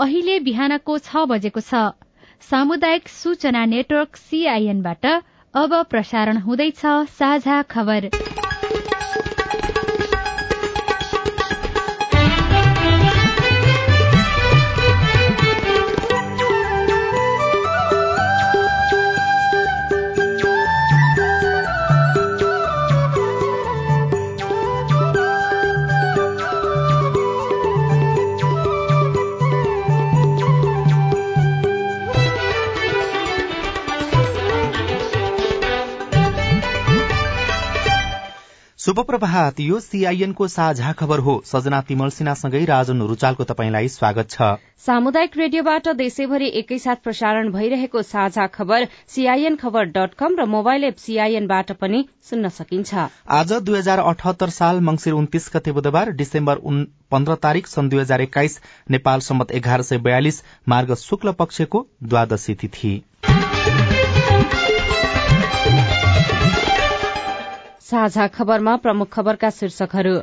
अहिले बिहानको छ बजेको छ। सामुदायिक सूचना नेटवर्क सीआईएनबाट अब प्रसारण हुँदैछ साझा खबर। शुभ प्रभात। यो सीआईएनको साझा खबर हो। सजना तिमल सिन्हासँगै राजन रुचालको तपाईँलाई स्वागत छ। सामुदायिक रेडियोबाट देशैभरि एकैसाथ प्रसारण भइरहेको साझा खबर सीआईएन खबर डट कम र मोबाइल एप सीआईएनबाट पनि सुन्न सकिन्छ। आज दुई हजार अठहत्तर साल मंगिर उन्तिस गते बुधबार डिसेम्बर पन्ध्र तारीक सन् दुई हजार एक्काइस नेपाल सम्मत एघार सय बयालिस मार्ग शुक्ल पक्षको द्वादशी तिथि। साझा खबरमा प्रमुख खबरका शीर्षकहरू।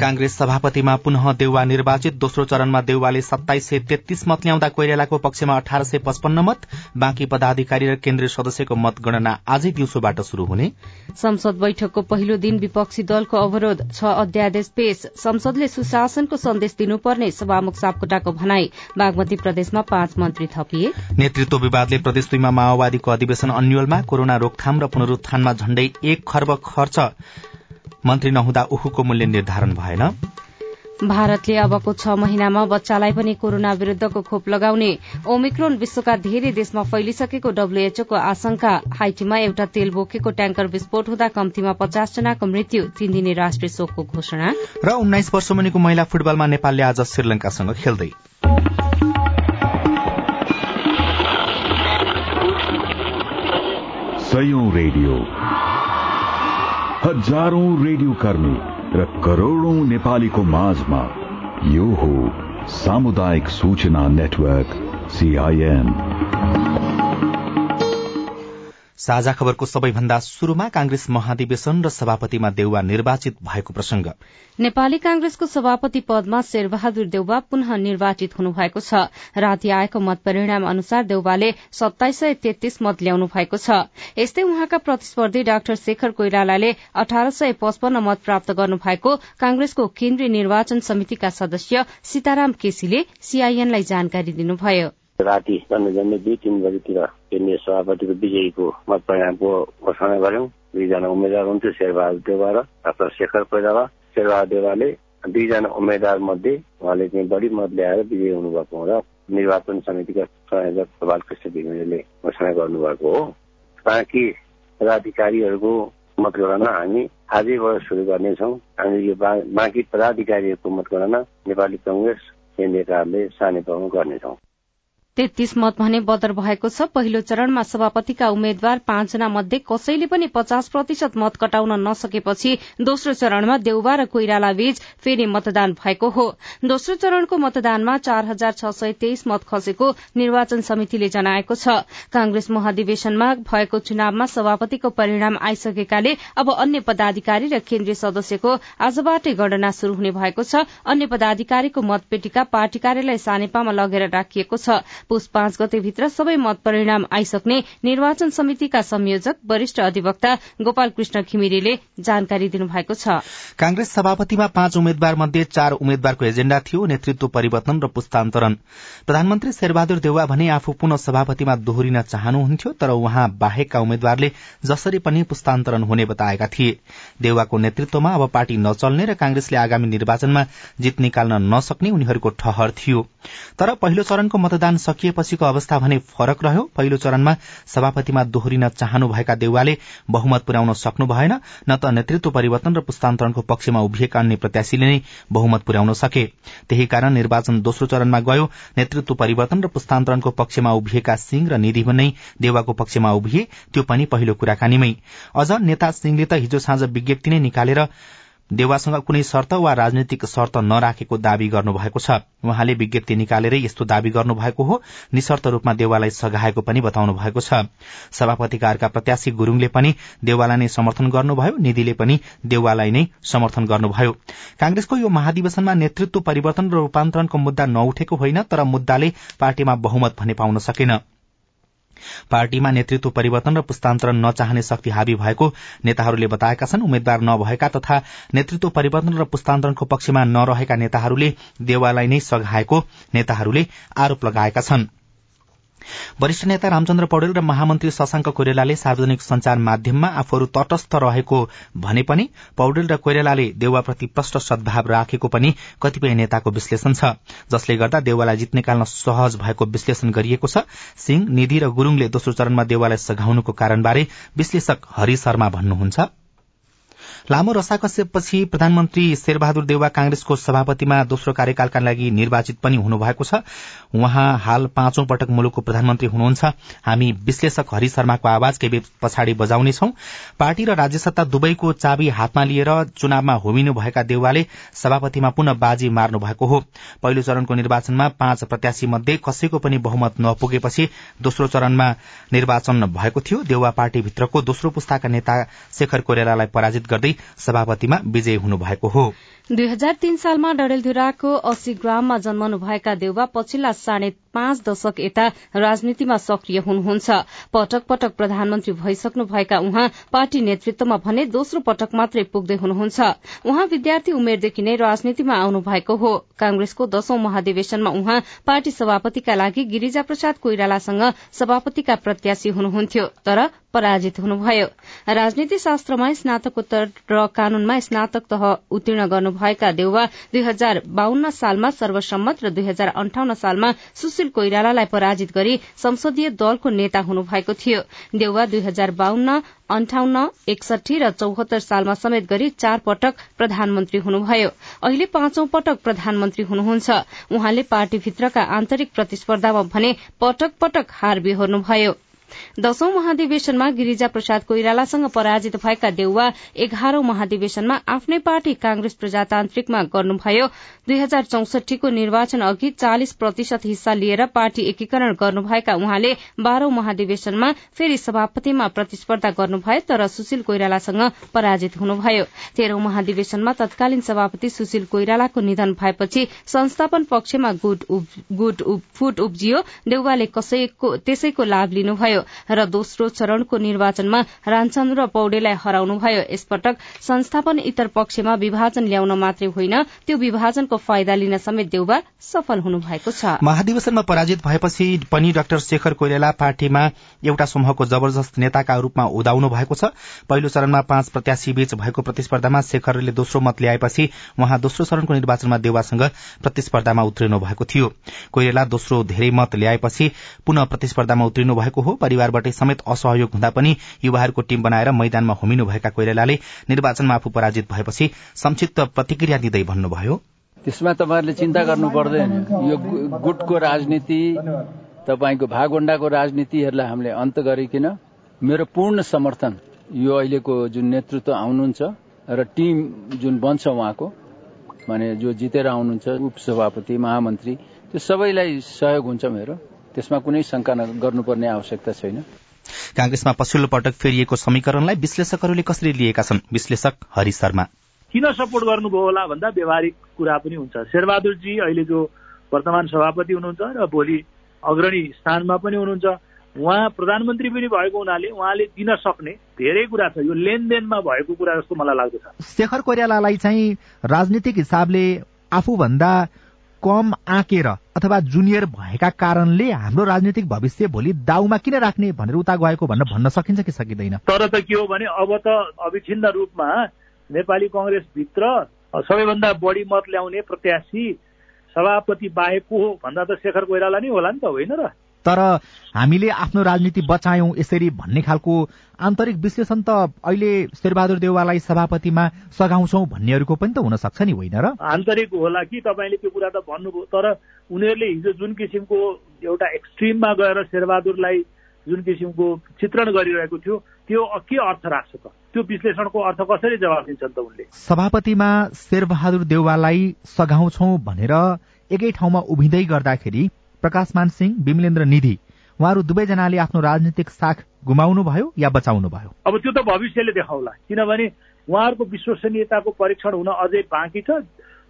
कांग्रेस सभापतिमा पुनः देउवा निर्वाचित। दोस्रो चरणमा देउवाले सत्ताइस सय तेत्तीस मत ल्याउँदा कोइरालाको पक्षमा अठार सय पचपन्न मत। बाँकी पदाधिकारी र केन्द्रीय सदस्यको मतगणना आजै दिउँसोबाट शुरू हुने। संसद बैठकको पहिलो दिन विपक्षी दलको अवरोध छ अध्यादेश पेश। संसदले सुशासनको सन्देश दिनुपर्ने सभामुख सापकोटाको भनाई बागमती प्रदेशमा पाँच मन्त्री थपिए। नेतृत्व विवादले प्रदेश दुईमा माओवादीको अधिवेशन अन्यलमा कोरोना रोकथाम र पुनरुत्थानमा झण्डै एक खर्ब खर्च। मन्त्री नहुँदा उखुको मूल्य निर्धारण भएन। भारतले अबको छ महिनामा बच्चालाई पनि कोरोना विरूद्धको खोप लगाउने ओमिक्रोन विश्वका धेरै देशमा फैलिसकेको डब्ल्यूएचओको आशंका। हाइटीमा एउटा तेल बोकेको ट्याङ्कर विस्फोट हुँदा कम्तीमा पचास जनाको मृत्यु तीन दिने राष्ट्रिय शोकको घोषणा। र उन्नाइस वर्ष मुनिको महिला फुटबलमा नेपालले आज श्रीलंकासँग खेल्दै। रेडियो। हजारौं रेडियो कर्मी र करोड़ौं नेपालीको माझमा यो हो सामुदायिक सूचना नेटवर्क सीआईएन साझा खबरको सबैभन्दा शुरूमा कांग्रेस महाधिवेशन र सभापतिमा देउवा निर्वाचित भएको प्रसंग। नेपाली कांग्रेसको सभापति पदमा शेरबहादुर देउवा पुनः निर्वाचित हुनुभएको छ। राति आएको मत परिणाम अनुसार देउवाले सत्ताइस सय तेत्तीस मत ल्याउनु भएको छ। यस्तै उहाँका प्रतिस्पर्धी डाक्टर शेखर कोइरालाले अठार सय पचपन्न मत प्राप्त गर्नु भएको कांग्रेसको केन्द्रीय निर्वाचन समितिका सदस्य सीताराम केसीले सीआईएनलाई जानकारी दिनुभयो। राति झन्डै झन्डै दुई तिन बजीतिर केन्द्रीय सभापतिको विजयीको मत परिणामको घोषणा गर्यौं दुईजना उम्मेद्वार हुन्थ्यो शेरबहादुर देवा र डाक्टर शेखर कोइराला शेरबहादुर देवाले दुईजना उम्मेद्वार मध्ये उहाँले चाहिँ बढी मत ल्याएर विजयी हुनुभएको र निर्वाचन समितिका संयोजक बालकृष्ण घिमिरेले घोषणा गर्नुभएको हो। बाँकी पदाधिकारीहरूको मतगणना हामी आजैबाट सुरु गर्नेछौँ। हामी यो बाँकी पदाधिकारीहरूको मतगणना नेपाली कंग्रेस केन्द्रीय कार्यालय सानेपामा गर्नेछौँ। तेत्तीस मत भने बदर भएको छ। पहिलो चरणमा सभापतिका उम्मेद्वार पाँचजना मध्ये कसैले पनि पचास प्रतिशत मत कटाउन नसकेपछि दोस्रो चरणमा देउबा र कोइराला बीच फेरि मतदान भएको हो। दोस्रो चरणको मतदानमा चार हजार छ सय तेइस मत खसेको निर्वाचन समितिले जनाएको छ। कांग्रेस महाधिवेशनमा भएको चुनावमा सभापतिको परिणाम आइसकेकाले अब अन्य पदाधिकारी र केन्द्रीय सदस्यको आजबाटै गणना शुरू हुने भएको छ। अन्य पदाधिकारीको मतपेटिका पार्टी कार्यालय सानेपामा लगेर राखिएको छ। पुष पाँच गतेभित्र सबै मत परिणाम आइसक्ने निर्वाचन समितिका संयोजक वरिष्ठ अधिवक्ता गोपाल कृष्ण घिमिरेले जानकारी दिनुभएको छ। कांग्रेस सभापतिमा पाँच उम्मेद्वार मध्ये चार उम्मेद्वारको एजेण्डा थियो नेतृत्व परिवर्तन र पुस्तान्तरण। प्रधानमन्त्री शेरबहादुर देउवा भने आफू पुनः सभापतिमा दोहोरिन चाहनुहुन्थ्यो तर उहाँ बाहेकका उम्मेद्वारले जसरी पनि पुस्तान्तरण हुने बताएका थिए। देउवाको नेतृत्वमा अब पार्टी नचल्ने र कांग्रेसले आगामी निर्वाचनमा जित निकाल्न नसक्ने उनीहरूको ठहर थियो। तर पहिलो चरणको मतदान सकिएपछिको अवस्था भने फरक रह्यो। पहिलो चरणमा सभापतिमा दोहोरिन चाहनुभएका देउवाले बहुमत पुर्याउन सक्नु भएन न त नेतृत्व परिवर्तन र पुस्तान्तरणको पक्षमा उभिएका अन्य प्रत्याशीले नै बहुमत पुर्याउन सके। त्यही कारण निर्वाचन दोस्रो चरणमा गयो। नेतृत्व परिवर्तन र पुस्तान्तरणको पक्षमा उभिएका सिंह र निधि नै देउवाको पक्षमा उभिए त्यो पनि पहिलो कुराकानीमै। अझ नेता सिंहले त हिजो साँझ विज्ञप्ति नै निकालेर देवासँग कुनै शर्त वा राजनीतिक शर्त नराखेको दावी गर्नुभएको छ। उहाँले विज्ञप्ति निकालेरै यस्तो दावी गर्नुभएको हो। निशर्त रूपमा देवालाई सघाएको पनि बताउनु भएको छ। सभापतिका प्रत्याशी गुरूङले पनि देवालाई नै समर्थन गर्नुभयो। निधिले पनि देवालाई नै समर्थन गर्नुभयो। कांग्रेसको यो महाधिवेशनमा नेतृत्व परिवर्तन र रूपान्तरणको मुद्दा नउठेको होइन तर मुद्दाले पार्टीमा बहुमत भने पाउन सकेन। पार्टीमा नेतृत्व परिवर्तन र पुस्तान्तरण नचाहने शक्ति हावी भएको नेताहरूले बताएका छन् उम्मेद्वार नभएका तथा नेतृत्व परिवर्तन र पुस्तान्तरणको पक्षमा नरहेका नेताहरूले देवालय नै सघाएको नेताहरूले आरोप लगाएका छनृ। वरिष्ठ नेता रामचन्द्र पौडेल र महामन्त्री शशाङ्क कोइरालाले सार्वजनिक संचार माध्यममा आफूहरू तटस्थ रहेको भने पनि पौडेल र कोइरालाले देउवाप्रति प्रष्ट सद्भाव राखेको पनि कतिपय नेताको विश्लेषण छ। जसले गर्दा देउवालाई जित निकाल्न सहज भएको विश्लेषण गरिएको छ। सिंह निधि र गुरूङले दोस्रो चरणमा देउवालाई सघाउनुको कारणबारे विश्लेषक हरि शर्मा भन्नुहुन्छ। लामो रसाकसेपछि प्रधानमन्त्री शेरबहादुर देउवा कांग्रेसको सभापतिमा दोस्रो कार्यकालका लागि निर्वाचित पनि हुनुभएको छ। उहाँ हाल पाँचौं पटक मुलुकको प्रधानमन्त्री हुनुहुन्छ। हामी विश्लेषक हरि शर्माको आवाज केही पछाडि बजाउनेछौ। पार्टी र राज्य सत्ता दुवैको चाबी हातमा लिएर चुनावमा होमिनु भएका देउवाले सभापतिमा पुनः बाजी मार्नु भएको हो। पहिलो चरणको निर्वाचनमा पाँच प्रत्याशी मध्ये कसैको पनि बहुमत नपुगेपछि दोस्रो चरणमा निर्वाचन भएको थियो। देउवा पार्टीभित्रको दोस्रो पुस्ताका नेता शेखर कोरेलालाई पराजित गर्दै सभापतिमा विजयी हुनुभएको हो। दुई हजार तीन सालमा डडेलधुराको अस्सी ग्राममा जन्मनुभएका देउवा पछिल्ला साढे पाँच दशक यता राजनीतिमा सक्रिय हुनुहुन्छ। पटक पटक प्रधानमन्त्री भइसक्नु भएका उहाँ पार्टी नेतृत्वमा भने दोस्रो पटक मात्रै पुग्दै हुनुहुन्छ। उहाँ विद्यार्थी उमेरदेखि नै राजनीतिमा आउनु भएको हो। कांग्रेसको दशौं महाधिवेशनमा उहाँ पार्टी सभापतिका लागि गिरिजा प्रसाद कोइरालासँग सभापतिका प्रत्याशी हुनुहुन्थ्यो तर पराजित हुनुभयो। राजनीति शास्त्रमा स्नातकोत्तर र कानूनमा स्नातक तह उत्तीर्ण गर्नुभएका देउवा दुई हजार बाहन्न सालमा सर्वसम्मत र दुई हजार अन्ठाउन्न सालमा सुशील कोइरालालाई पराजित गरी संसदीय दलको नेता हुनुभएको थियो। देउवा दुई हजार बाहन्न अन्ठाउन्न एकसठी र चौहत्तर सालमा समेत गरी चार पटक प्रधानमन्त्री हुनुभयो। अहिले पाँचौं पटक प्रधानमन्त्री हुनुहुन्छ। उहाँले पार्टीभित्रका आन्तरिक प्रतिस्पर्धामा भने पटक पटक हार बिहोर्नुभयो। दशौं महाधिवेशनमा गिरिजा प्रसाद कोइरालासँग पराजित भएका देउवा एघारौं महाधिवेशनमा आफ्नै पार्टी कांग्रेस प्रजातान्त्रिकमा गर्नुभयो। दुई हजार चौसठीको निर्वाचन अघि चालिस प्रतिशत हिस्सा लिएर पार्टी एकीकरण गर्नुभएका उहाँले बाह्रौं महाधिवेशनमा फेरि सभापतिमा प्रतिस्पर्धा गर्नुभयो तर सुशील कोइरालासँग पराजित हुनुभयो। तेह्रौं महाधिवेशनमा तत्कालीन सभापति सुशील कोइरालाको निधन भएपछि संस्थापन पक्षमा गुट फुट उब्जियो। देउवाले त्यसैको लाभ लिनुभयो। र दोस्रो चरणको निर्वाचनमा रामचन्द्र पौडेललाई हराउनुभयो यसपटक संस्थापन इतर पक्षमा विभाजन ल्याउन मात्रै होइन त्यो विभाजनको फाइदा लिन समेत देउबा सफल हुनुभएको छ। महाधिवेशनमा पराजित भएपछि पनि डाक्टर शेखर कोइराला पार्टीमा एउटा समूहको जबरजस्त नेताका रूपमा उदाउनु भएको छ। पहिलो चरणमा पाँच प्रत्याशी बीच भएको प्रतिस्पर्धामा शेखरले दोस्रो मत ल्याएपछि उहाँ दोस्रो चरणको निर्वाचनमा देउवासँग प्रतिस्पर्धामा उत्रिनु भएको थियो। कोइरेला दोस्रो धेरै मत ल्याएपछि पुनः प्रतिस्पर्धामा उत्रिनु भएको हो परिवारबाटै समेत असहयोग हुँदा पनि युवाहरूको टीम बनाएर मैदानमा होमिनु भएका कोइरालाले निर्वाचनमा आफू पराजित भएपछि संक्षिप्त प्रतिक्रिया दिँदै भन्नुभयो। त्यसमा तपाईँहरूले चिन्ता गर्नु पर्दैन। यो गुटको राजनीति तपाईँको भागवण्डाको राजनीतिहरूलाई हामीले अन्त गरिकन मेरो पूर्ण समर्थन यो अहिलेको जुन नेतृत्व आउनुहुन्छ र टिम जुन बन्छ उहाँको माने जो जितेर आउनुहुन्छ उपसभापति महामन्त्री त्यो सबैलाई सहयोग हुन्छ मेरो। त्यसमा कुनै शंका गर्नुपर्ने आवश्यकता छैन। कांग्रेसमा पछिल्लो पटक फेरिएको समीकरणलाई विश्लेषकहरूले कसरी लिएका छन्? विश्लेषक हरि शर्मा। किन सपोर्ट गर्नुभयो होला भन्दा व्यवहारिक कुरा पनि हुन्छ। शेरबहादुरजी अहिले जो वर्तमान सभापति हुनुहुन्छ र भोलि अग्रणी स्थानमा पनि हुनुहुन्छ उहाँ प्रधानमन्त्री पनि भएको हुनाले उहाँले दिन सक्ने धेरै कुरा छ। यो लेनदेनमा भएको कुरा जस्तो मलाई लाग्दछ। शेखर कोइरालालाई चाहिँ राजनीतिक हिसाबले आफूभन्दा कम आँकेर अथवा जुनियर भएका कारणले हाम्रो राजनीतिक भविष्य भोलि दाउमा किन राख्ने भनेर उता गएको भनेर भन्न सकिन्छ कि सकिँदैन? तर त के हो भने अब त अविच्छिन्न रूपमा नेपाली कङ्ग्रेसभित्र सबैभन्दा बढी मत ल्याउने प्रत्याशी सभापति बाहेक को हो भन्दा त शेखर कोइराला नै होला नि त होइन र? तर हामीले आफ्नो राजनीति बचायौं यसरी भन्ने खालको आन्तरिक विश्लेषण त अहिले शेरबहादुर देउवालाई सभापतिमा सघाउँछौ भन्नेहरूको पनि त हुन सक्छ नि होइन र? आन्तरिक होला कि तपाईँले त्यो कुरा त भन्नुभयो तर उनीहरूले हिजो जुन किसिमको एउटा एक्सट्रिममा गएर शेरबहादुरलाई जुन किसिमको चित्रण गरिरहेको थियो त्यो के अर्थ राख्छ त? त्यो विश्लेषणको अर्थ कसरी जवाब दिन्छन् त उनले? सभापतिमा शेरबहादुर देउवालाई सघाउँछौ भनेर एकै ठाउँमा उभिँदै गर्दाखेरि प्रकाशमान सिंह विमलेन्द्र निधि उहाँहरू दुवैजनाले आफ्नो राजनीतिक साख गुमाउनु भयो या बचाउनु भयो अब त्यो त भविष्यले देखाउला। किनभने उहाँहरूको विश्वसनीयताको परीक्षण हुन अझै बाँकी छ।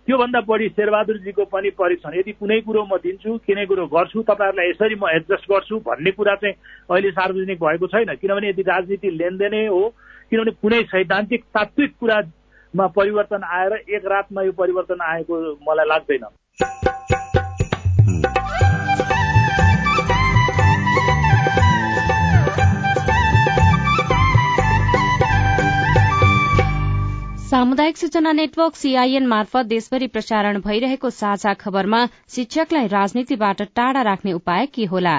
त्योभन्दा बढी शेरबहादुरजीको पनि परीक्षण। यदि कुनै कुरो म दिन्छु कुनै कुरो गर्छु तपाईँहरूलाई यसरी म एडजस्ट गर्छु भन्ने कुरा चाहिँ अहिले सार्वजनिक भएको छैन। किनभने यदि राजनीति लेनदेनै हो किनभने कुनै सैद्धान्तिक तात्विक कुरामा परिवर्तन आएर एक रातमा यो परिवर्तन आएको मलाई लाग्दैन। सामुदायिक सूचना नेटवर्क सीआईएन मार्फत देशभरि प्रसारण भइरहेको साझा खबरमा शिक्षकलाई राजनीतिबाट टाढा राख्ने उपाय के होला?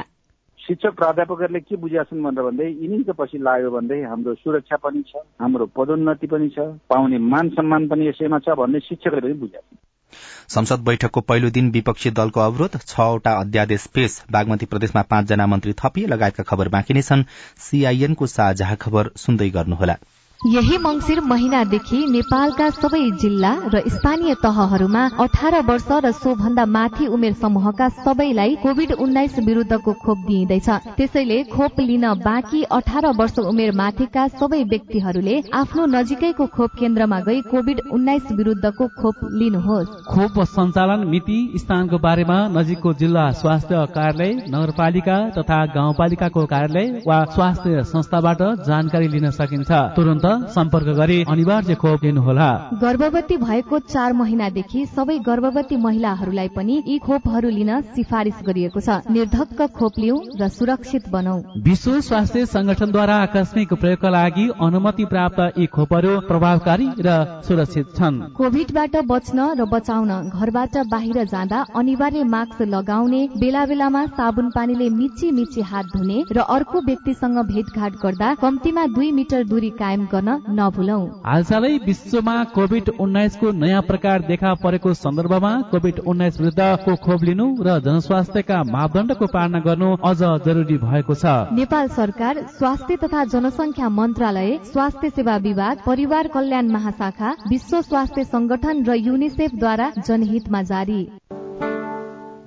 शिक्षक प्राध्यापकहरूले के बुझेका छन् भनेर भन्दै यिनीको पछि लाग्यो भन्दै हाम्रो सुरक्षा पनि छ हाम्रो पदोन्नति पनि छ पाउने मान सम्मान पनि यसैमा छ भन्ने शिक्षकले पनि बुझेका छन् संसद बैठकको पहिलो दिन विपक्षी दलको अवरोध छवटा अध्यादेश पेश बागमती प्रदेशमा पाँचजना मन्त्री थपिए लगायतका खबर बाँकी नै छन्। सीआईएनको साझा खबर सुन्दै गर्नुहोला। यही मंगिर महिनादेखि नेपालका सबै जिल्ला र स्थानीय तहहरूमा अठार वर्ष र सोभन्दा माथि उमेर समूहका सबैलाई कोविड उन्नाइस विरुद्धको खोप दिइँदैछ। त्यसैले खोप लिन बाँकी अठार वर्ष उमेर माथिका सबै व्यक्तिहरूले आफ्नो नजिकैको खोप केन्द्रमा गई कोविड उन्नाइस विरुद्धको खोप लिनुहोस्। खोप सञ्चालन मिति स्थानको बारेमा नजिकको जिल्ला स्वास्थ्य कार्यालय नगरपालिका तथा गाउँपालिकाको कार्यालय वा स्वास्थ्य संस्थाबाट जानकारी लिन सकिन्छ। तुरन्त सम्पर्क गरी अनिवार्य खोप लिनुहोला गर्भवती भएको चार महिनादेखि सबै गर्भवती महिलाहरूलाई पनि यी खोपहरू लिन सिफारिस गरिएको छ। निर्धक्क खोप लिऊ र सुरक्षित बनौ विश्व स्वास्थ्य संगठनद्वारा आकस्मिक प्रयोगका लागि अनुमति प्राप्त यी खोपहरू प्रभावकारी र सुरक्षित छन्। कोभिडबाट बच्न र बचाउन घरबाट बाहिर जाँदा अनिवार्य मास्क लगाउने बेला बेलामा साबुन पानीले मिची मिची हात धुने र अर्को व्यक्तिसँग भेटघाट गर्दा कम्तीमा दुई मिटर दूरी कायम गर्न नभुलौ। हालसालै विश्वमा कोभिड उन्नाइसको नयाँ प्रकार देखा परेको सन्दर्भमा कोभिड उन्नाइस विरुद्धको खोप लिनु र जनस्वास्थ्यका मापदण्डको पालना गर्नु अझ जरुरी भएको छ। नेपाल सरकार स्वास्थ्य तथा जनसङ्ख्या मन्त्रालय स्वास्थ्य सेवा विभाग परिवार कल्याण महाशाखा विश्व स्वास्थ्य संगठन र युनिसेफद्वारा जनहितमा जारी।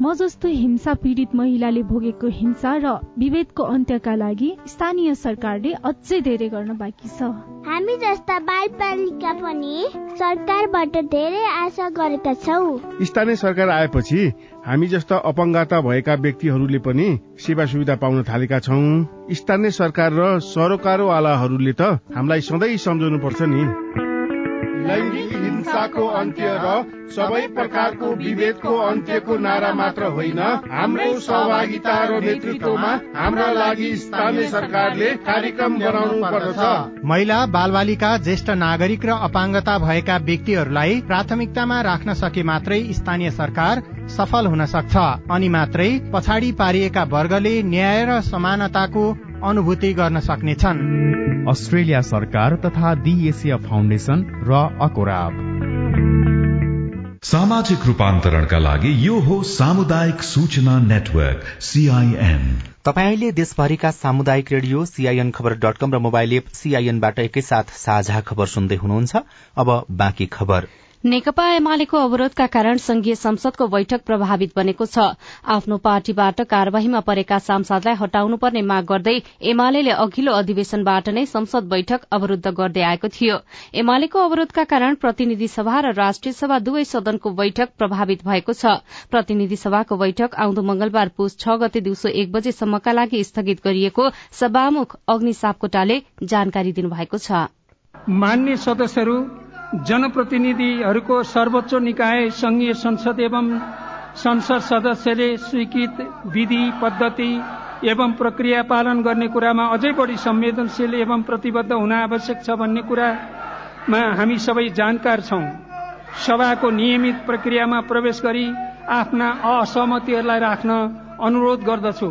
म जस्तो हिंसा पीडित महिलाले भोगेको हिंसा र विभेदको अन्त्यका लागि स्थानीय सरकारले अझै धेरै गर्न बाँकी छ। हामी जस्ता बालबालिका पनि सरकारबाट धेरै आशा गरेका छौ। स्थानीय सरकार आएपछि हामी जस्ता अपङ्गता भएका व्यक्तिहरूले पनि सेवा सुविधा पाउन थालेका छौ। स्थानीय सरकार र सरोकारवालाहरूले त हामीलाई सधैँ सम्झाउनु पर्छ नि हिंसाको अन्त्य र सबै प्रकारको विभेदको अन्त्यको नारा मात्र होइन हाम्रो सहभागिता र नेतृत्वमा हाम्रा लागि स्थानीय सरकारले कार्यक्रम बनाउनु पर्दछ। महिला बालबालिका ज्येष्ठ नागरिक र अपाङ्गता भएका व्यक्तिहरूलाई प्राथमिकतामा राख्न सके मात्रै स्थानीय सरकार सफल हुन सक्छ। अनि मात्रै पछाडि पारिएका वर्गले न्याय र समानताको अनुभूति गर्न सक्नेछन्। अस्ट्रेलिया सरकार तथा दि एसिया फाउन्डेसन र अकोराब। सामाजिक रूपान्तरणका लागि यो हो सामुदायिक सूचना नेटवर्क सीआईएन तपाईँले देशभरिका सामुदायिक radio CIN Khabar dot com र मोबाइल एप सीआईएनबाट एकैसाथ साझा खबर सुन्दै हुनुहुन्छ। अब बाँकी खबर। नेकपा एमालेको अवरोधका कारण संघीय संसदको बैठक प्रभावित बनेको छ। आफ्नो पार्टीबाट कार्यवाहीमा परेका सांसदलाई हटाउनुपर्ने माग गर्दै एमाले अघिल्लो अधिवेशनबाट नै संसद बैठक अवरूद्ध गर्दै आएको थियो। एमालेको अवरोधका कारण प्रतिनिधि सभा र राष्ट्रिय सभा दुवै सदनको बैठक प्रभावित भएको छ। प्रतिनिधि सभाको बैठक आउँदो मंगलबार पुस छ गते दिउँसो एक बजेसम्मका लागि स्थगित गरिएको सभामुख अग्नि सापकोटाले जानकारी दिनुभएको छ। मान्य सदस्यहरू जनप्रतिनिधिहरूको सर्वोच्च निकाय संघीय संसद एवं संसद सदस्यले स्वीकृत विधि पद्धति एवं प्रक्रिया पालन गर्ने कुरामा अझै बढी संवेदनशील एवं प्रतिबद्ध हुन आवश्यक छ भन्ने कुरामा हामी सबै जानकार छौं। सभाको नियमित प्रक्रियामा प्रवेश गरी आफ्ना असहमतिहरूलाई राख्न अनुरोध गर्दछु।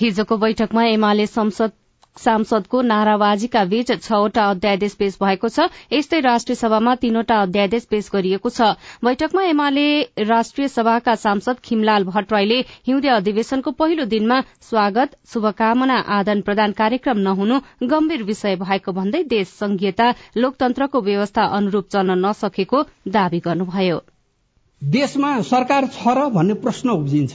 हिजोको बैठकमा एमाले संसद सांसदको नाराबाजीका बीच छवटा अध्यादेश पेश भएको छ। यस्तै राष्ट्रिय सभामा तीनवटा अध्यादेश पेश गरिएको छ। बैठकमा एमाले राष्ट्रिय सभाका सांसद खिमलाल भट्टराईले हिउँदे अधिवेशनको पहिलो दिनमा स्वागत शुभकामना आदान प्रदान कार्यक्रम नहुनु गम्भीर विषय भएको भन्दै देश संघीयता लोकतन्त्रको व्यवस्था अनुरूप चल्न नसकेको दावी गर्नुभयो। देशमा सरकार छ र भन्ने प्रश्न उब्जिन्छ।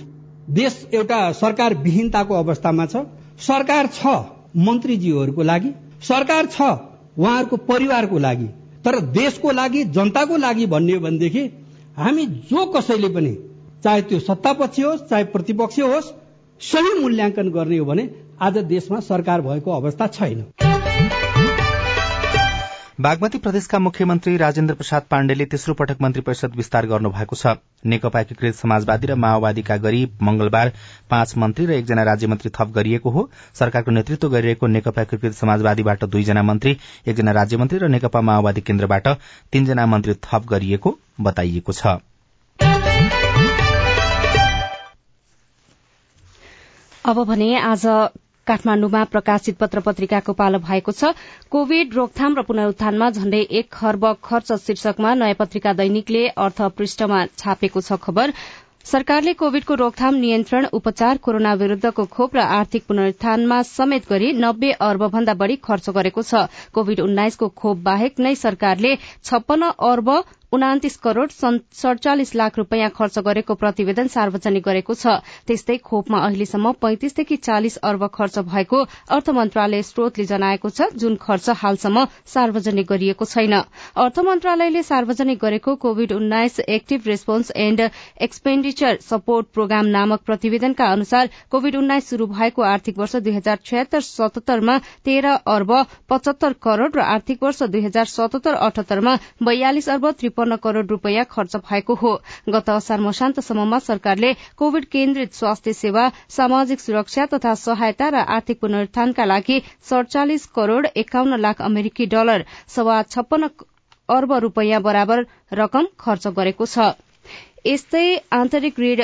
देश एउटा सरकार विहीनताको अवस्थामा छ। सरकार छ मन्त्रीज्यूहरूको लागि सरकार छ उहाँहरूको परिवारको लागि तर देशको लागि जनताको लागि भन्ने हो भनेदेखि हामी जो कसैले पनि चाहे त्यो सत्तापक्ष होस् चाहे प्रतिपक्ष होस् सही मूल्याङ्कन गर्ने हो भने आज देशमा सरकार भएको अवस्था छैन। बागमती प्रदेशका मुख्यमन्त्री राजेन्द्र प्रसाद पाण्डेले तेस्रो पटक मन्त्री परिषद विस्तार गर्नुभएको छ। नेकपा एकीकृत समाजवादी र माओवादीका गरी मंगलबार पाँच मन्त्री र एकजना राज्यमन्त्री थप गरिएको हो। सरकारको नेतृत्व गरिरहेको नेकपा एकीकृत समाजवादीबाट दुईजना मन्त्री एकजना राज्यमन्त्री र नेकपा माओवादी केन्द्रबाट तीनजना मन्त्री थप गरिएको बताइएको छ। अब भने आज काठमाण्डुमा प्रकाशित पत्र पत्रिकाको पालो भएको छ। कोविड रोकथाम र पुनरुत्थानमा झण्डै एक खर्ब खर्च शीर्षकमा नयाँ पत्रिका दैनिकले अर्थ पृष्ठमा छापेको छ खबर। सरकारले कोविडको रोकथाम नियन्त्रण उपचार कोरोना विरूद्धको खोप र आर्थिक पुनरुत्थानमा समेत गरी नब्बे अर्ब भन्दा बढ़ी खर्च गरेको छ। कोविड उन्नाइसको खोप बाहेक नै सरकारले छप्पन्न अर्ब उनातिस करोड़ सड़चालिस लाख रूपियाँ खर्च गरेको प्रतिवेदन सार्वजनिक गरेको छ। त्यस्तै खोपमा अहिलेसम्म पैंतिसदेखि चालिस अर्ब खर्च भएको अर्थ मन्त्रालय स्रोतले जनाएको छ जुन खर्च हालसम्म सार्वजनिक गरिएको छैन। अर्थ मन्त्रालयले सार्वजनिक गरेको कोविड उन्नाइस active response and expenditure support programme नामक प्रतिवेदनका अनुसार कोविड उन्नाइस शुरू भएको आर्थिक वर्ष दुई हजार छयत्तर सतहत्तरमा तेह्र अर्ब पचहत्तर करोड़ र आर्थिक वर्ष दुई हजार सतहत्तर अठहत्तरमा बयालिस अर्ब त्रिपन्न त्रिपन्न करोड़ रूपियाँ खर्च भएको हो। गत असार मसान्तसम्ममा सरकारले कोविड केन्द्रित स्वास्थ्य सेवा सामाजिक सुरक्षा तथा सहायता र आर्थिक पुनरुत्थानका लागि सड़चालिस करोड़ एकाउन्न लाख अमेरिकी डलर सवा छप्पन्न अर्ब रूपियाँ बराबर रकम खर्च गरेको छ। यस्तै आन्तरिक ऋण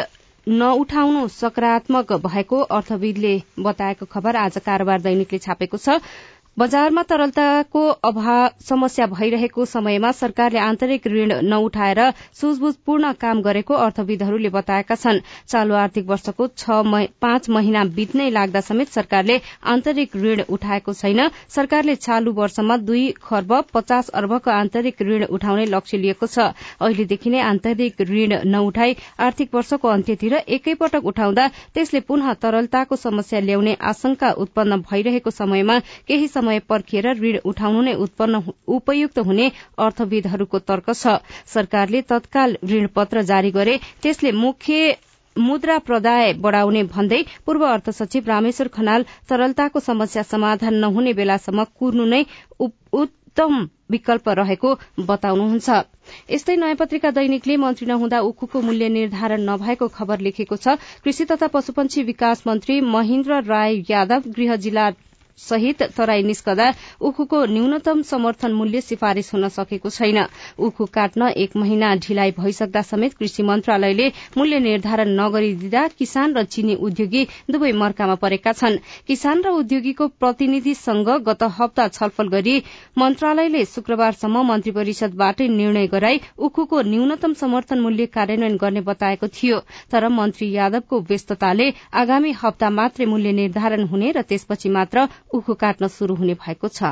नउठाउनु सकारात्मक भएको अर्थविदले बताएको खबर आज कारोबार दैनिकले छापेको छ। बजारमा तरलताको अभाव समस्या भइरहेको समयमा सरकारले आन्तरिक ऋण नउठाएर सुझबुझपूर्ण काम गरेको अर्थविदहरूले बताएका छन्। चालू आर्थिक वर्षको पाँच महिना बित्नै लाग्दा समेत सरकारले आन्तरिक ऋण उठाएको छैन। सरकारले चालू वर्षमा दुई खर्ब पचास अर्बको आन्तरिक ऋण उठाउने लक्ष्य लिएको छ। अहिलेदेखि नै आन्तरिक ऋण नउठाई आर्थिक वर्षको अन्त्यतिर एकैपटक उठाउँदा त्यसले पुनः तरलताको समस्या ल्याउने आशंका उत्पन्न भइरहेको समयमा केही समय पर्खिएर ऋण उठाउनु नै उत्पन्न उपयुक्त हुने अर्थविदहरूको तर्क छ। सरकारले तत्काल ऋण पत्र जारी गरे त्यसले मुख्य मुद्रा प्रदाय बढ़ाउने भन्दै पूर्व अर्थ सचिव रामेश्वर खनाल तरलताको समस्या समाधान नहुने बेलासम्म कुर्नु नै उत्तम विकल्प रहेको बताउनुहुन्छ। यस्तै नयाँ पत्रिका दैनिकले मन्त्री नहुँदा उखुको मूल्य निर्धारण नभएको खबर लेखेको छ। कृषि तथा पशुपन्छी विकास मन्त्री महेन्द्र राय यादव गृह जिल्ला सहित तराई निस्कदा उखुको न्यूनतम समर्थन मूल्य सिफारिश हुन सकेको छैन। उखु काट्न एक महिना ढिलाइ भइसक्दा समेत कृषि मन्त्रालयले मूल्य निर्धारण नगरिदिँदा किसान र चिनी उद्योगी दुवै मर्कामा परेका छन्। किसान र उद्योगीको प्रतिनिधिसँग गत हप्ता छलफल गरी मन्त्रालयले शुक्रबारसम्म मन्त्री परिषदबाटै निर्णय गराई उखुको न्यूनतम समर्थन मूल्य कार्यान्वयन गर्ने बताएको थियो। तर मन्त्री यादवको व्यस्तताले आगामी हप्ता मात्रै मूल्य निर्धारण हुने र त्यसपछि मात्र उखु काट्न शुरू हुने भएको छ।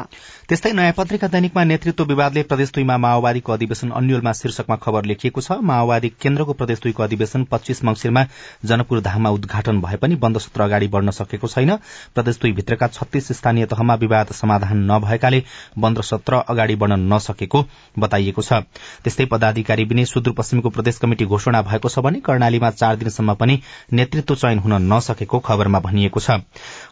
त्यस्तै नयाँ पत्रिका दैनिकमा नेतृत्व विवादले प्रदेश दुईमा माओवादीको अधिवेशन अन्यलमा शीर्षकमा खबर लेखिएको छ। माओवादी केन्द्रको प्रदेश दुईको अधिवेशन पच्चीस मंगिरमा जनकपुर धाममा उद्घाटन भए पनि बन्द सत्र अगाडि बढ़न सकेको छैन। प्रदेश दुई भित्रका छत्तीस स्थानीय तहमा विवाद समाधान नभएकाले बन्द सत्र अगाडि बढ़न नसकेको बताइएको छ। त्यस्तै पदाधिकारी बिने सुदूरपश्चिमको प्रदेश कमिटि घोषणा भएको छ भने कर्णालीमा चार दिनसम्म पनि नेतृत्व चयन हुन नसकेको खबरमा भनिएको छ।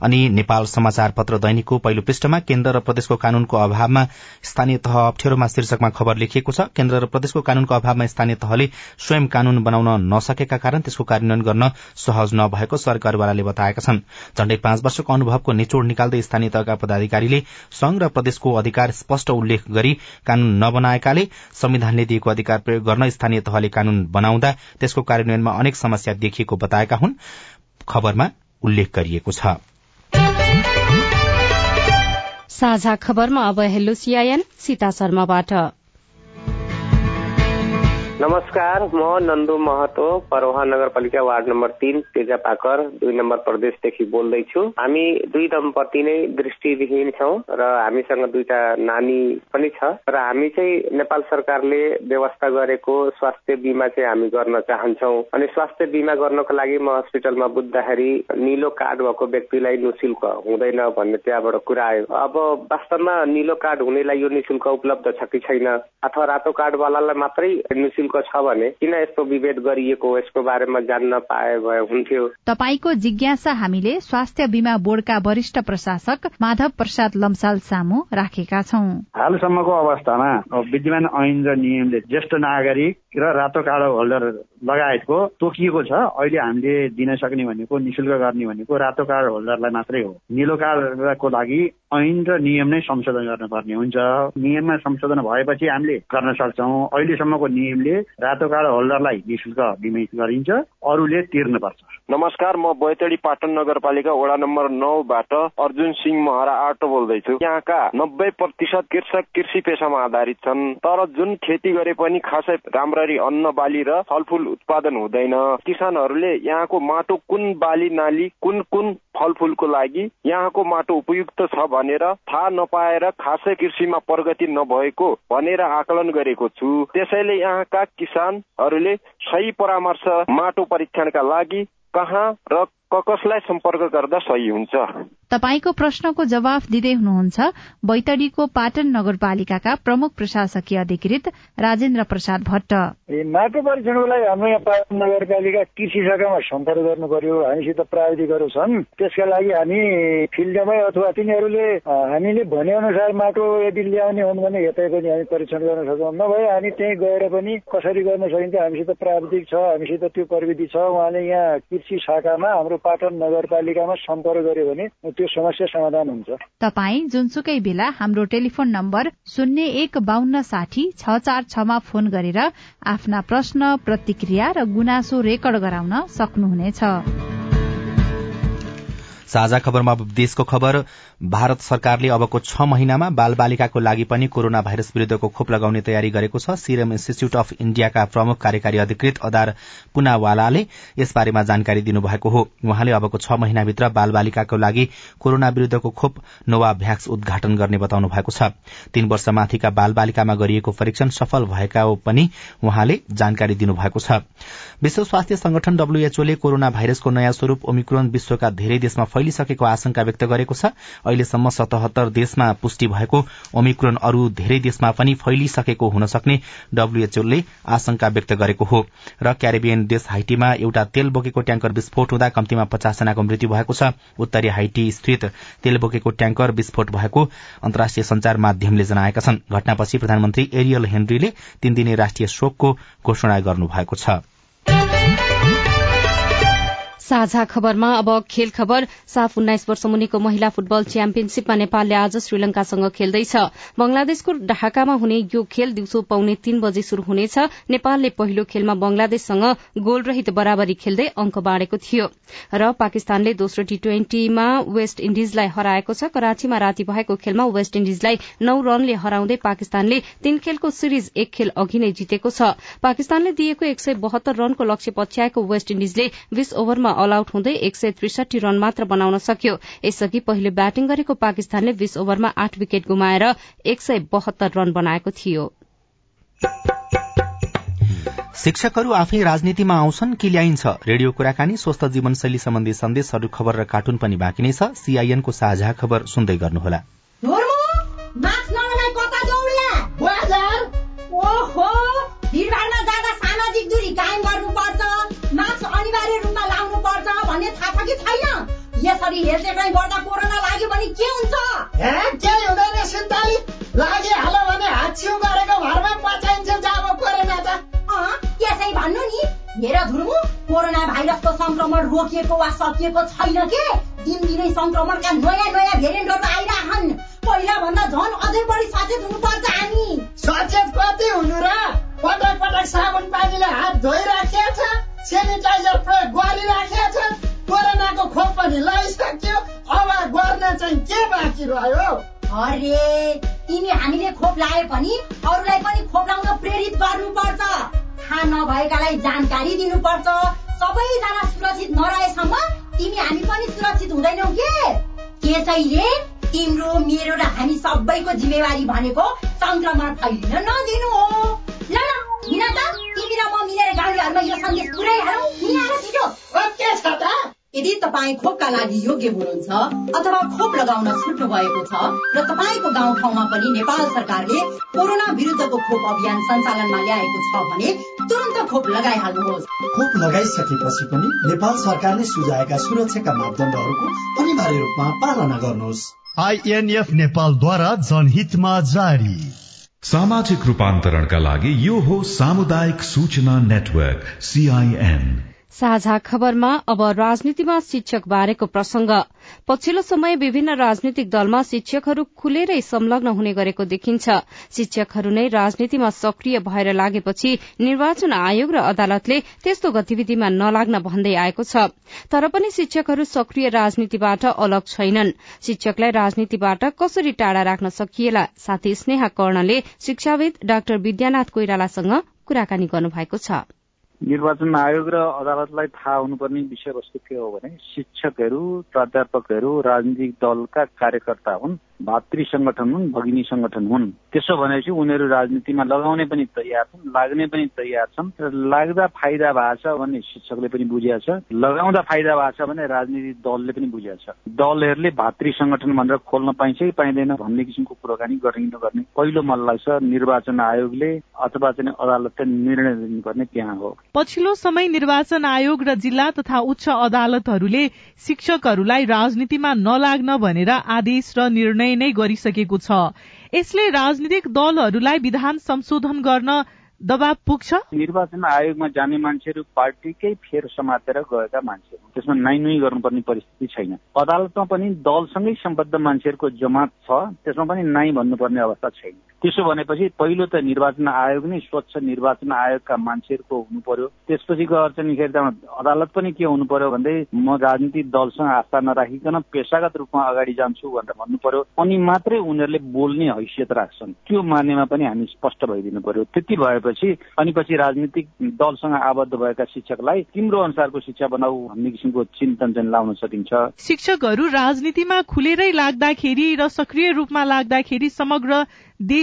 अनि नेपाल समाचार दैनिकको पहिलो पृष्ठमा केन्द्र र प्रदेशको कानूनको अभावमा स्थानीय तह अप्ठ्यारोमा शीर्षकमा खबर लेखिएको छ। केन्द्र र प्रदेशको कानूनको अभावमा स्थानीय तहले स्वयं कानून बनाउन नसकेका कारण त्यसको कार्यान्वयन गर्न सहज नभएको सरकारवालाले बताएका छन्। झण्डै पाँच वर्षको अनुभवको निचोड़ निकाल्दै स्थानीय तहका पदाधिकारीले संघ र प्रदेशको अधिकार स्पष्ट उल्लेख गरी कानून नबनाएकाले संविधानले दिएको अधिकार प्रयोग गर्न स्थानीय तहले कानून बनाउँदा त्यसको कार्यान्वयनमा अनेक समस्या देखिएको बताएका हुन्। खबरमा उल्लेख गरिएको छ। साझा खबरमा अब हेलो सिआइएन सीता शर्माबाट। नमस्कार म नन्दु महतो परोहा नगरपालिका वार्ड नम्बर तीन तेजापाकर दुई नम्बर प्रदेशदेखि बोल्दैछु। हामी दुई दम्पति नै दृष्टिविहीन छौँ र हामीसँग दुईटा नानी पनि छ। र हामी चाहिँ नेपाल सरकारले व्यवस्था गरेको स्वास्थ्य बिमा चाहिँ हामी गर्न चाहन्छौ। अनि स्वास्थ्य बिमा गर्नको लागि म हस्पिटलमा बुझ्दाखेरि निलो कार्ड भएको व्यक्तिलाई निशुल्क हुँदैन भन्ने त्यहाँबाट कुरा आयो। अब वास्तवमा निलो कार्ड हुनेलाई यो निशुल्क उपलब्ध छ कि छैन? अथवा रातो कार्डवालालाई मात्रै निशुल्क शुल्क छ भने किन यस्तो विभेद गरिएको यसको बारेमा जान्न पाए भए हुन्थ्यो। तपाईँको जिज्ञासा हामीले स्वास्थ्य बिमा बोर्डका वरिष्ठ प्रशासक माधव प्रसाद लम्साल सामु राखेका छौं। हालसम्मको अवस्थामा विद्यमान ऐन र नियमले ज्येष्ठ नागरिक र रातो कार्ड होल्डर लगायतको तोकिएको छ। अहिले हामीले दिन सक्ने भनेको निशुल्क गर्ने भनेको रातो कार्ड होल्डरलाई मात्रै हो। निलो कार्डको लागि ऐन र नियम नै संशोधन गर्नुपर्ने हुन्छ। नियममा संशोधन भएपछि हामीले गर्न सक्छौँ। अहिलेसम्मको नियमले रातो कार्ड होल्डरलाई निशुल्क बिमित गरिन्छ। अरूले तिर्नुपर्छ। नमस्कार म बैतडी पाटन नगरपालिका वडा नम्बर नौबाट अर्जुन सिंह महरा आटो बोल्दैछु। यहाँका नब्बे प्रतिशत कृषक कृषि पेसामा आधारित छन् तर जुन खेती गरे पनि खासै राम्ररी अन्न बाली र फलफुल उत्पादन हुँदैन। किसानहरूले यहाँको माटो कुन बाली नाली कुन कुन फलफुलको लागि यहाँको माटो उपयुक्त छ भनेर थाहा नपाएर खासै कृषिमा प्रगति नभएको भनेर आकलन गरेको छु। त्यसैले यहाँका किसानहरूले सही परामर्श माटो परीक्षणका लागि कहाँ र कसलाई सम्पर्क गर्दा सही हुन्छ? तपाईँको प्रश्नको जवाफ दिँदै हुनुहुन्छ बैतडीको पाटन नगरपालिकाका प्रमुख प्रशासकीय अधिकृत राजेन्द्र प्रसाद भट्ट। माटो परीक्षणको लागि हाम्रो यहाँ पाटन नगरपालिका कृषि शाखामा सम्पर्क गर्नु पर्यो हामीसित प्राविधिकहरू छन्। त्यसका लागि हामी फिल्डमै अथवा तिनीहरूले हामीले भने अनुसार माटो यदि ल्याउने हुन् भने यतै पनि हामी परीक्षण गर्न सक्छौँ। नभए हामी त्यहीँ गएर पनि कसरी गर्न सकिन्छ हामीसित प्राविधिक छ हामीसित त्यो प्रविधि छ। उहाँले यहाँ कृषि शाखामा हाम्रो पाटन नगरपालिकामा सम्पर्क गर्यो भने त्यो समस्या समाधान हुन्छ। तपाईँ जुनसुकै बेला हाम्रो टेलिफोन नम्बर शून्य एक बान्न साठी छ चार छमा फोन गरेर आफ्ना प्रश्न प्रतिक्रिया र गुनासो रेकर्ड गराउन सक्नुहुनेछ। साझा खबरमा देशको खबर। भारत सरकारले अबको छ महिनामा बाल बालिकाको लागि पनि कोरोना भाइरस विरूद्धको खोप लगाउने तयारी गरेको छ। सिरम इन्स्टिच्यूट अफ इण्डियाका प्रमुख कार्यकारी अधिकृत अदार पुनावालाले यसबारेमा जानकारी दिनुभएको हो। उहाँले अबको छ महिनाभित्र बाल बालिकाको लागि कोरोना विरूद्धको खोप नोवा भ्याक्स उद्घाटन गर्ने बताउनु भएको छ। तीन वर्ष माथिका बाल बालिकामा गरिएको परीक्षण सफल भएका पनि उहाँले जानकारी दिनुभएको छ। विश्व स्वास्थ्य संगठन डब्ल्यूएचओले कोरोना भाइरसको नयाँ स्वरूप ओमिक्रोन विश्वका धेरै देशमा फैलिसकेको आशंका व्यक्त गरेको छ। अहिलेसम्म सतहत्तर देशमा पुष्टि भएको ओमिक्रोन अरू धेरै देशमा पनि फैलिसकेको हुन सक्ने डब्ल्यूएचओले आशंका व्यक्त गरेको हो। र क्यारेबियन देश हाइटीमा एउटा तेल बोकेको ट्याङ्कर विस्फोट हुँदा कम्तीमा पचास जनाको मृत्यु भएको छ। उत्तरी हाइटी स्थित तेल बोकेको ट्याङ्कर विस्फोट भएको अन्तर्राष्ट्रिय संचार माध्यमले जनाएका छन्। घटनापछि प्रधानमन्त्री एरियल हेनरीले तीन दिने राष्ट्रिय शोकको घोषणा गर्नुभएको छ। साझा खबरमा अब खेल खबर। साफ उन्नाइस वर्ष मुनिको महिला फुटबल च्याम्पियनशीपमा नेपालले आज श्रीलंकासँग खेल्दैछ। बंगलादेशको ढाकामा हुने यो खेल दिउँसो पाउने तीन बजे शुरू हुनेछ। नेपालले पहिलो खेलमा बंगलादेशसँग गोलरहित बराबरी खेल्दै अंक बाँडेको थियो। र पाकिस्तानले दोस्रो टी ट्वेन्टीमा वेस्ट इण्डिजलाई हराएको छ। कराचीमा राति भएको खेलमा वेस्ट इण्डिजलाई नौ रनले हराउँदै पाकिस्तानले तीन खेलको सिरिज एक खेल अघि नै जितेको छ। पाकिस्तानले दिएको एक सय बहत्तर रनको लक्ष्य पछ्याएको वेस्ट इण्डिजले बीस ओभरमा अल आउट हुँदै एक सय त्रिसठी रन मात्र बनाउन सक्यो। यसअघि पहिले ब्याटिङ गरेको पाकिस्तानले बीस ओभरमा आठ विकेट गुमाएर एक सय बहत्तर रन बनाएको थियो। शिक्षकहरू आफै राजनीतिमा आउँछन् कि ल्याइन्छ? रेडियो कुराकानी स्वस्थ जीवनशैली सम्बन्धी सन्देशहरू खबर र कार्टुन पनि बाँकी नै छ। सीआईएनको साझा खबर सुन्दै गर्नुहोला। कि छैन। यसरी हेर्दै गर्दा कोरोना लाग्यो भने के हुन्छ? केही हुँदैन सिन्ताली लागिहाल्यो भने हात छिउ गरेको घरमा पचाइन्छ जाब कोरोना त। त्यसै भन्नु नि। हेर धुर्मु कोरोना भाइरसको संक्रमण रोकिएको वा सकिएको छैन के? दिनदिनै संक्रमणका नयाँ नयाँ भेरिएन्टहरू आइरहन्। पहिला भन्दा झन् अझै बढी सचेत हुनुपर्छ हामी। सचेत कति हुनु र? पटक पटक साबुन पानीले हात धोइराखेको छ सेनिटाइजर प्रयोग गरिराखेको छ कोरोनाको खोप पनि लगाइसक्यो अब गर्न चाहिँ के बाँकी रह्यो? अरे तिमी हामीले खोप लाए पनि अरूलाई पनि खोप लाउन प्रेरित गर्नुपर्छ। थाहा नभएकालाई जानकारी दिनुपर्छ। सबैजना सुरक्षित नरहेसम्म तिमी हामी पनि सुरक्षित हुँदैनौ के? त्यसैले तिम्रो मेरो र हामी सबैको जिम्मेवारी भनेको संक्रमण फैलिन नदिनु हो ल त। तिमी र म मिलेर गाउँलेहरूमा यो सन्देश पुऱ्याइहालौँ हिँड छिटो ओके छ त यदि तपाईँ खोपका लागि योग्य हुनुहुन्छ अथवा खोप लगाउन छुट्नु भएको छ र तपाईँको गाउँठाउँमा पनि नेपाल सरकारले कोरोना विरुद्धको खोप अभियान सञ्चालनमा ल्याएको छ भने तुरन्त खोप लगाइहाल्नुहोस् खोप लगाइसकेपछि पनि नेपाल सरकारले सुझाएका सुरक्षाका मापदण्डहरूको अनिवार्य रूपमा पालना गर्नुहोस् आइएनएफ नेपालद्वारा जनहितमा जारी सामाजिक रूपांतरण का लागि यो हो सामुदायिक सूचना नेटवर्क सीआईएन साझा खबरमा अब राजनीतिमा शिक्षक बारेको प्रसंग। पछिल्लो समय विभिन्न राजनीतिक दलमा शिक्षकहरू खुलेरै संलग्न हुने गरेको देखिन्छ। शिक्षकहरू नै राजनीतिमा सक्रिय भएर लागेपछि निर्वाचन आयोग र अदालतले त्यस्तो गतिविधिमा नलाग्न भन्दै आएको छ। तर पनि शिक्षकहरू सक्रिय राजनीतिबाट अलग छैनन्। शिक्षकलाई राजनीतिबाट कसरी टाढा राख्न सकिएला? साथी स्नेहा कर्णले शिक्षाविद डाक्टर विद्यानाथ कोइरालासँग कुराकानी गर्नुभएको छ। निर्वाचन आयोग र अदालतलाई थाहा हुनुपर्ने विषयवस्तु के हो भने शिक्षकहरू प्राध्यापकहरू राजनीतिक दलका कार्यकर्ता हुन् भातृ संगठन हुन् भगिनी संगठन हुन्। त्यसो भनेपछि उनीहरू राजनीतिमा लगाउने पनि तयार छन् लाग्ने पनि तयार छन् र लाग्दा फाइदा भएको छ भन्ने शिक्षकले पनि बुझिया छ लगाउँदा फाइदा भएको छ भने राजनीतिक दलले पनि बुझिया छ। दलहरूले भातृ संगठन भनेर खोल्न पाइन्छ कि पाइँदैन भन्ने किसिमको कुराकानी गर्ने नगर्ने पहिलो मलाई लाग्छ निर्वाचन आयोगले अथवा चाहिँ अदालतले निर्णय लिनुपर्ने त्यहाँ हो। पछिल्लो समय निर्वाचन आयोग र जिल्ला तथा उच्च अदालतहरूले शिक्षकहरूलाई राजनीतिमा नलाग्न भनेर आदेश र निर्णय नै गरिसकेको छ। यसले राजनीतिक दलहरूलाई विधान संशोधन गर्न दबाव पुग्छ? निर्वाचन आयोगमा जाने मान्छेहरू पार्टीकै फेर समातेर गएका मान्छेहरू त्यसमा नाइ नुई गर्नुपर्ने परिस्थिति छैन। अदालतमा पनि दलसँगै सम्बद्ध मान्छेहरूको जमात छ। त्यसमा पनि नाइ भन्नुपर्ने अवस्था छैन। त्यसो भनेपछि पहिलो त निर्वाचन आयोग नै स्वच्छ निर्वाचन आयोगका मान्छेहरूको हुनु पर्यो त्यसपछि गएर चाहिँ अदालत पनि के हुनु पर्यो भन्दै म राजनीतिक दलसँग आस्था नराखिकन पेसागत रूपमा अगाडि जान्छु भनेर भन्नु पर्यो अनि मात्रै उनीहरूले बोल्ने हैसियत राख्छन्। त्यो मानेमा पनि हामी स्पष्ट भइदिनु पर्यो त्यति भएपछि अनि पछि राजनीतिक दलसँग आबद्ध भएका शिक्षकलाई तिम्रो अनुसारको शिक्षा बनाऊ भन्ने किसिमको चिन्तन चाहिँ लाउन सकिन्छ। शिक्षकहरू राजनीतिमा खुलेरै लाग्दाखेरि र सक्रिय रूपमा लाग्दाखेरि समग्र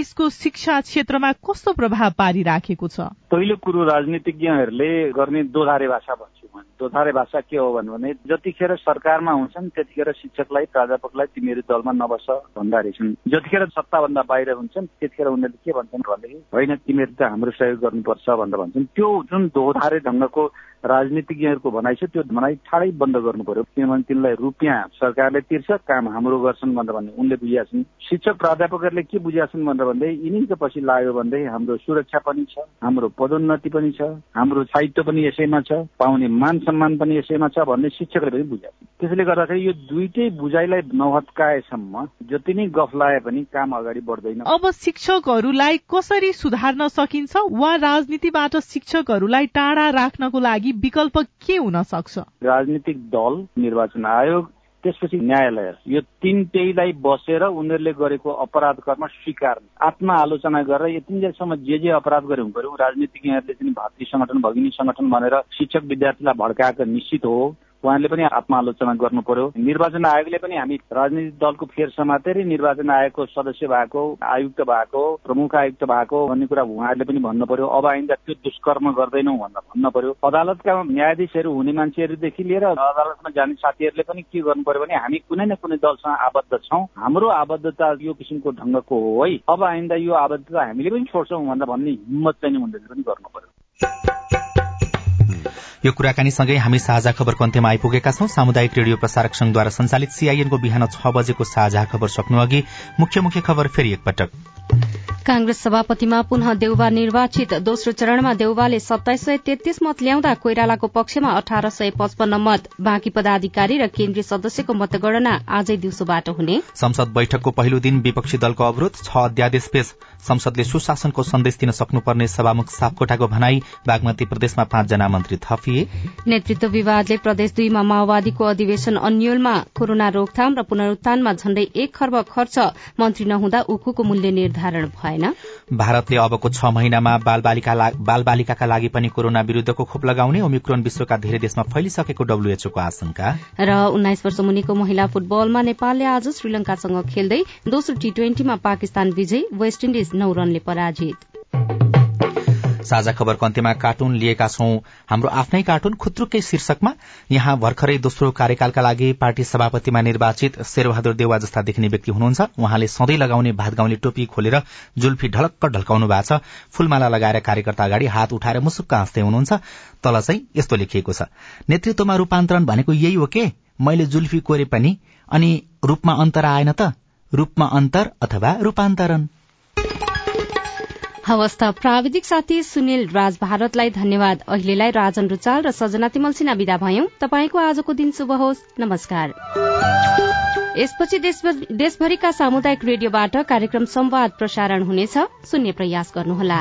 देशको शिक्षा क्षेत्रमा कस्तो प्रभाव पारिराखेको छ? पहिलो कुरो राजनीतिज्ञहरूले गर्ने दोधारे भाषा भन्छु म। दोधारे भाषा के हो भने जतिखेर सरकारमा हुन्छन् त्यतिखेर शिक्षकलाई प्राध्यापकलाई तिमीहरू दलमा नबस भन्दा रहेछन् जतिखेर सत्ताभन्दा बाहिर हुन्छन् त्यतिखेर उनीहरूले के भन्छन् भनेदेखि होइन तिमीहरू त हाम्रो सहयोग गर्नुपर्छ भनेर भन्छन्। त्यो जुन दोधारे ढङ्गको राजनीतिज्ञहरूको भनाइ छ त्यो भनाइ ठाडै बन्द गर्नु पर्यो। किनभने तिनलाई रुपियाँ सरकारले तिर्छ काम हाम्रो गर्छन् भनेर भन्ने उनले बुझिया छन् शिक्षक प्राध्यापकहरूले के बुझिया छन् भनेर भन्दै यिनीको पछि लाग्यो भन्दै हाम्रो सुरक्षा पनि छ हाम्रो पदोन्नति पनि छ हाम्रो साहित्य पनि यसैमा छ पाउने मान सम्मान पनि यसैमा छ भन्ने शिक्षकले पनि छन् त्यसैले गर्दाखेरि यो दुइटै बुझाइलाई नहत्काएसम्म जति नै गफ लाए पनि काम अगाडि बढ्दैन। अब शिक्षकहरूलाई कसरी सुधार्न सकिन्छ वा राजनीतिबाट शिक्षकहरूलाई टाढा राख्नको लागि विकल्प के हुन सक्छ? राजनीतिक दल निर्वाचन आयोग त्यसपछि न्यायालय यो तिनटैलाई बसेर उनीहरूले गरेको अपराध कर्म स्वीकार आत्मा आलोचना गरेर यतिन्जेलसम्म जे जे अपराध गरे पर्यो राजनीतिज्ञहरूले चाहिँ भातृ संगठन भगिनी संगठन भनेर शिक्षक विद्यार्थीलाई भड्काएको निश्चित हो। उहाँले पनि आत्मालोचना गर्नु पर्यो निर्वाचन आयोगले पनि हामी राजनीतिक दलको फेर समातेरै निर्वाचन आयोगको सदस्य भएको आयुक्त भएको प्रमुख आयुक्त भएको भन्ने कुरा उहाँहरूले पनि भन्नु पर्यो अब आइन्दा त्यो दुष्कर्म गर्दैनौ भनेर भन्न पर्यो अदालतका न्यायाधीशहरू हुने मान्छेहरूदेखि लिएर अदालतमा जाने साथीहरूले पनि के गर्नु पर्यो भने हामी कुनै न कुनै दलसँग आबद्ध छौँ। हाम्रो आबद्धता यो किसिमको ढङ्गको हो है। अब आइन्दा यो आबद्धता हामीले पनि छोड्छौँ भनेर भन्ने हिम्मत चाहिँ उनीहरूले पनि गर्नु पर्यो यो कुराकानी सँगै हामी साझा खबरको अन्त्यमा आइपुगेका छौं। सामुदायिक रेडियो प्रसारक संघद्वारा संचालित सीआईएनको बिहान छ बजेको साझा खबर सक्नु अघि मुख्य मुख्य खबर फेरि एकपटक। कांग्रेस सभापतिमा पुनः देउबा निर्वाचित। दोस्रो चरणमा देउबाले सत्ताइस सय तेत्तीस मत ल्याउँदा कोइरालाको पक्षमा अठार सय पचपन्न मत। बाँकी पदाधिकारी र केन्द्रीय सदस्यको मतगणना आजै दिउँसोबाट हुने। संसद बैठकको पहिलो दिन विपक्षी दलको अवरोध छ अध्यादेश पेश। संसदले सुशासनको सन्देश दिन सक्नुपर्ने सभामुख सापकोटाको भनाई बागमती प्रदेशमा पाँचजना मन्त्री थपिए। नेतृत्व विवादले प्रदेश दुईमा माओवादीको अधिवेशन अन्यलमा। कोरोना रोकथाम र पुनरुत्थानमा झण्डै एक खर्ब खर्च मन्त्री नहुँदा उखुको मूल्य निर्धारण भएन भारतले अबको छ महिनामा बालबालिकाका लागि पनि कोरोना विरूद्धको खोप लगाउने ओमिक्रोन विश्वका धेरै देशमा फैलिसकेको डब्ल्यूएचओको आशंका। र उन्नाइस वर्ष मुनिको महिला फुटबलमा नेपालले आज श्रीलंकासँग खेल्दै दोस्रो टी ट्वेन्टीमा पाकिस्तान विजय वेस्ट इण्डिज नौ रनले पराजित। साझा खबरको अन्त्यमा कार्टुन लिएका छौं। हाम्रो आफ्नै कार्टुन खुत्रुकै शीर्षकमा यहाँ भर्खरै दोस्रो कार्यकालका लागि पार्टी सभापतिमा निर्वाचित शेरबहादुर देवा जस्ता देखिने व्यक्ति हुनुहुन्छ। उहाँले सधैँ लगाउने भातगाउँले टोपी खोलेर जुल्फी ढलक्क ढल्काउनु भएको छ। फूलमाला लगाएर कार्यकर्ता अगाडि हात उठाएर मुसुक्क हाँस्दै हुनुहुन्छ। तल चाहिँ यस्तो लेखिएको छ। नेतृत्वमा रूपान्तरण भनेको यही हो के? मैले जुल्फी कोरे पनि अनि रूपमा अन्तर आएन त? रूपमा अन्तर अथवा रूपान्तरण? हवस् त प्राविधिक साथी सुनिल राज भारतलाई धन्यवाद। अहिलेलाई राजन रुचाल र सजना तिमल सिन्हा विदा भयौं। तपाईँको आजको दिन शुभ होस्। नमस्कार। यसपछि देशभरिका सामुदायिक रेडियोबाट कार्यक्रम संवाद प्रसारण हुनेछ। सुन्ने प्रयास गर्नुहोला।